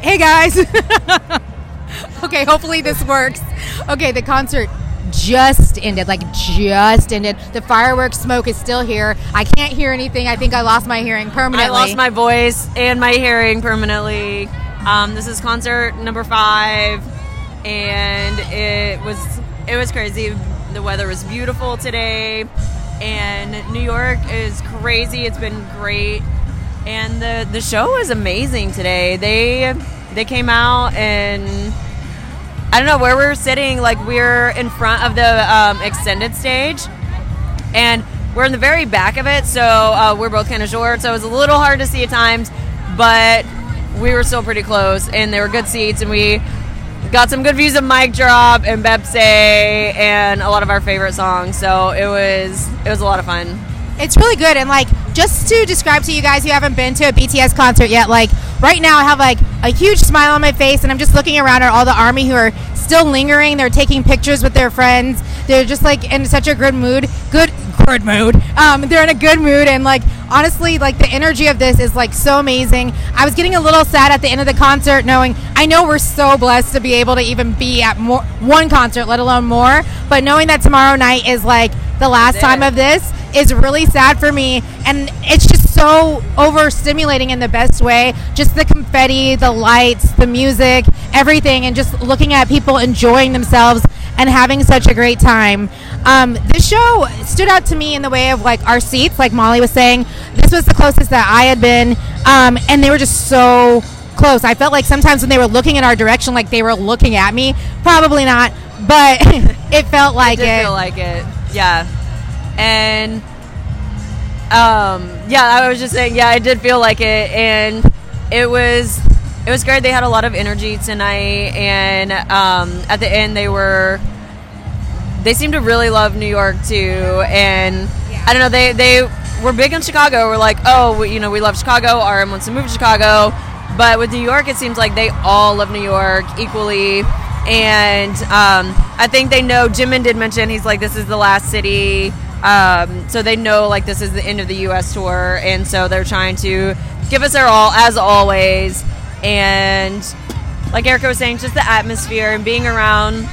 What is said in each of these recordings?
Hey guys. okay, hopefully this works. Okay, the concert just ended, like just ended. The fireworks smoke is still here. I can't hear anything. I think I lost my hearing permanently. I lost my voice and my hearing permanently. Um, this is concert number five, and it was it was crazy. The weather was beautiful today, and New York is crazy. It's been great, and the the show was amazing today. They they came out and I don't know where we're sitting. Like we're in front of the um, extended stage, and we're in the very back of it. So uh, we're both kind of short. So it was a little hard to see at times, but we were still pretty close, and there were good seats, and we got some good views of Mic Drop and Baepsae and a lot of our favorite songs. So it was it was a lot of fun. It's really good, and like just to describe to you guys who haven't been to a BTS concert yet, like right now I have like a huge smile on my face, and I'm just looking around at all the army who are still lingering. They're taking pictures with their friends. They're just like in such a good mood. Good, good mood. Um, they're in a good mood, and like honestly, like the energy of this is like so amazing. I was getting a little sad at the end of the concert, knowing I know we're so blessed to be able to even be at more one concert, let alone more. But knowing that tomorrow night is like the last time of this is really sad for me and it's just so overstimulating in the best way just the confetti the lights the music everything and just looking at people enjoying themselves and having such a great time um, this show stood out to me in the way of like our seats like molly was saying this was the closest that i had been um, and they were just so close i felt like sometimes when they were looking in our direction like they were looking at me probably not but it felt like it. Did it feel like it. Yeah. And um yeah, I was just saying, yeah, I did feel like it and it was it was great. They had a lot of energy tonight and um at the end they were they seemed to really love New York too and I don't know, they they were big in Chicago. We're like, "Oh, we, you know, we love Chicago. RM wants to move to Chicago." But with New York, it seems like they all love New York equally and um, I think they know. Jimin did mention he's like, this is the last city, um, so they know like this is the end of the U.S. tour, and so they're trying to give us their all as always. And like Erica was saying, just the atmosphere and being around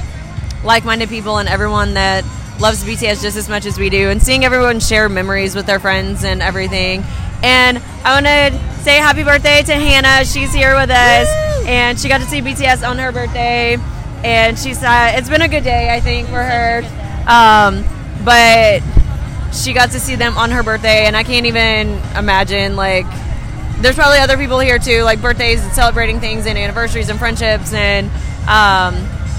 like-minded people and everyone that loves BTS just as much as we do, and seeing everyone share memories with their friends and everything. And I want to say happy birthday to Hannah. She's here with us, Woo! and she got to see BTS on her birthday and she said it's been a good day, I think, for her. Um, but she got to see them on her birthday, and I can't even imagine like. There's probably other people here too, like birthdays and celebrating things and anniversaries and friendships, and um,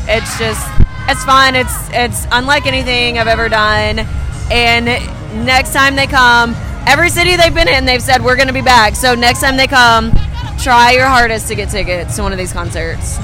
it's just it's fun. It's it's unlike anything I've ever done. And next time they come, every city they've been in, they've said we're going to be back. So next time they come, try your hardest to get tickets to one of these concerts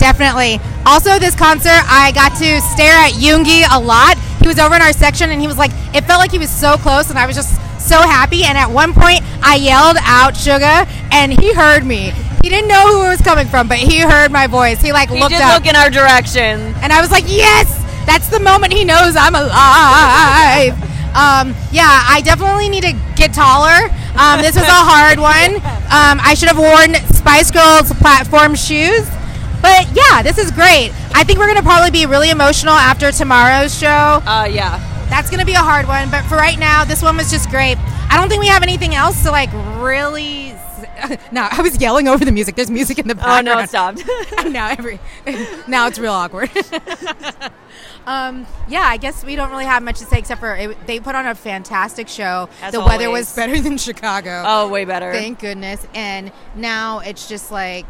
definitely. Also, this concert, I got to stare at Yoongi a lot. He was over in our section, and he was like, it felt like he was so close, and I was just so happy. And at one point, I yelled out "Suga," and he heard me. He didn't know who it was coming from, but he heard my voice. He like he looked did up, look in our direction, and I was like, "Yes, that's the moment he knows I'm alive." Um, yeah, I definitely need to get taller. Um, this was a hard one. Um, I should have worn Spice Girls platform shoes. But yeah, this is great. I think we're gonna probably be really emotional after tomorrow's show. Uh, yeah. That's gonna be a hard one, but for right now, this one was just great. I don't think we have anything else to like really. no, I was yelling over the music. There's music in the background. Oh no, it stopped. now every now it's real awkward. um, yeah, I guess we don't really have much to say except for it, they put on a fantastic show. As the always. weather was better than Chicago. Oh, way better. Thank goodness. And now it's just like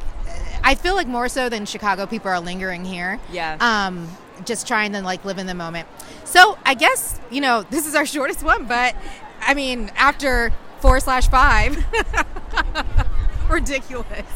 I feel like more so than Chicago, people are lingering here. Yeah. Um, just trying to like live in the moment. So I guess you know this is our shortest one, but I mean after four slash five, ridiculous.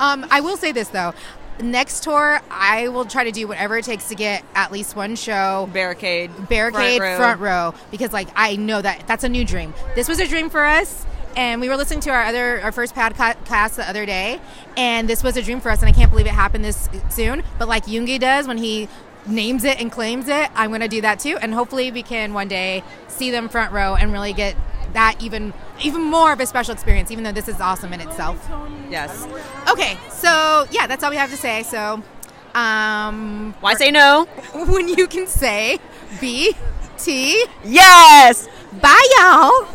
Um, I will say this though. Next tour, I will try to do whatever it takes to get at least one show barricade, barricade, front row, front row because like I know that that's a new dream. This was a dream for us and we were listening to our other our first podcast the other day and this was a dream for us and i can't believe it happened this soon but like Yoongi does when he names it and claims it i'm going to do that too and hopefully we can one day see them front row and really get that even even more of a special experience even though this is awesome in itself. Yes. Okay so yeah that's all we have to say so um why say no? when you can say b t yes! bye y'all.